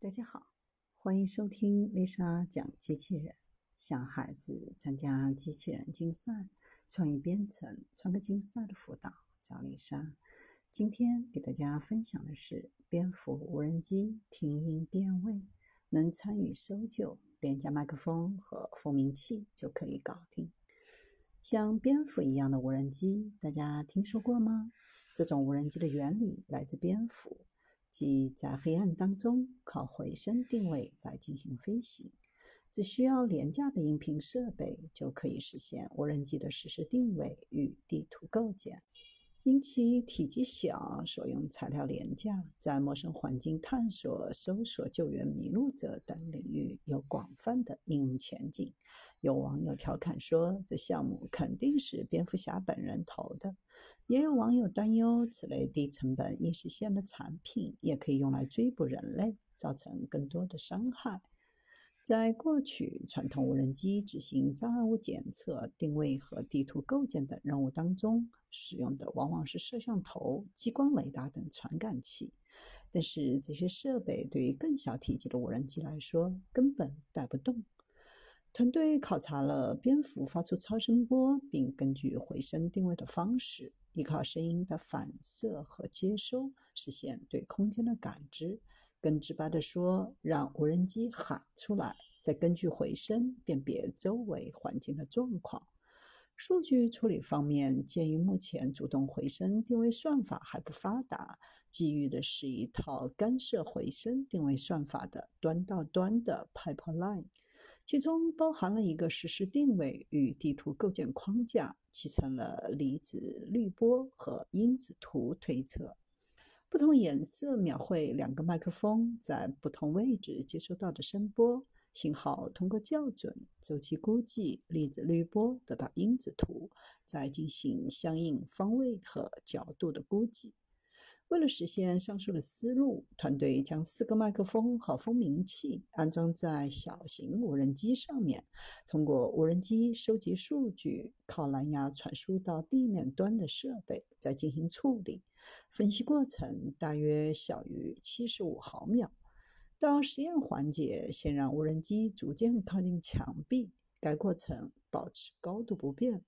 大家好，欢迎收听丽莎讲机器人。想孩子参加机器人竞赛、创意编程、创客竞赛的辅导，找丽莎。今天给大家分享的是蝙蝠无人机听音辨位，能参与搜救，连加麦克风和蜂鸣器就可以搞定。像蝙蝠一样的无人机，大家听说过吗？这种无人机的原理来自蝙蝠。即在黑暗当中靠回声定位来进行飞行，只需要廉价的音频设备就可以实现无人机的实时定位与地图构建。因其体积小，所用材料廉价，在陌生环境探索、搜索、救援迷路者等领域有广泛的应用前景。有网友调侃说：“这项目肯定是蝙蝠侠本人投的。”也有网友担忧，此类低成本易实现的产品也可以用来追捕人类，造成更多的伤害。在过去，传统无人机执行障碍物检测、定位和地图构建等任务当中，使用的往往是摄像头、激光雷达等传感器。但是，这些设备对于更小体积的无人机来说根本带不动。团队考察了蝙蝠发出超声波，并根据回声定位的方式，依靠声音的反射和接收，实现对空间的感知。更直白地说，让无人机喊出来，再根据回声辨别周围环境的状况。数据处理方面，鉴于目前主动回声定位算法还不发达，基于的是一套干涉回声定位算法的端到端的 pipeline，其中包含了一个实时定位与地图构建框架，集成了离子滤波和因子图推测。不同颜色描绘两个麦克风在不同位置接收到的声波信号，通过校准、周期估计、粒子滤波得到因子图，再进行相应方位和角度的估计。为了实现上述的思路，团队将四个麦克风和蜂鸣器安装在小型无人机上面，通过无人机收集数据，靠蓝牙传输到地面端的设备，再进行处理。分析过程大约小于七十五毫秒。到实验环节，先让无人机逐渐靠近墙壁，该过程保持高度不变，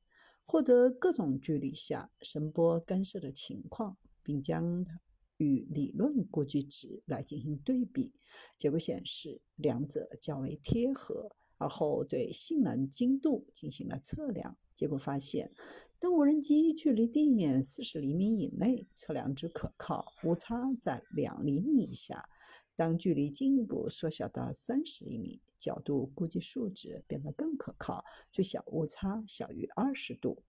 获得各种距离下声波干涉的情况。并将与理论估计值来进行对比，结果显示两者较为贴合。而后对性能精度进行了测量，结果发现，当无人机距离地面四十厘米以内，测量值可靠，误差在两厘米以下；当距离进一步缩小到三十厘米，角度估计数值变得更可靠，最小误差小于二十度。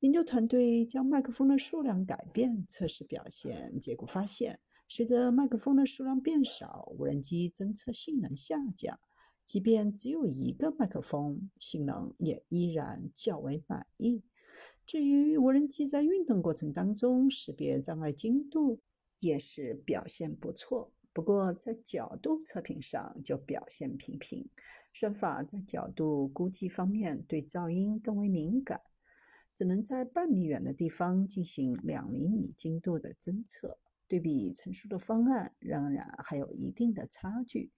研究团队将麦克风的数量改变，测试表现。结果发现，随着麦克风的数量变少，无人机侦测性能下降。即便只有一个麦克风，性能也依然较为满意。至于无人机在运动过程当中识别障碍精度，也是表现不错。不过在角度测评上就表现平平。算法在角度估计方面对噪音更为敏感。只能在半米远的地方进行两厘米精度的侦测，对比成熟的方案，仍然还有一定的差距。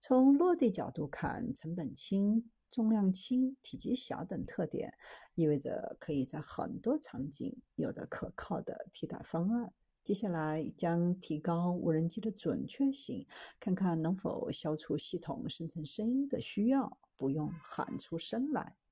从落地角度看，成本轻、重量轻、体积小等特点，意味着可以在很多场景有着可靠的替代方案。接下来将提高无人机的准确性，看看能否消除系统生成声音的需要，不用喊出声来。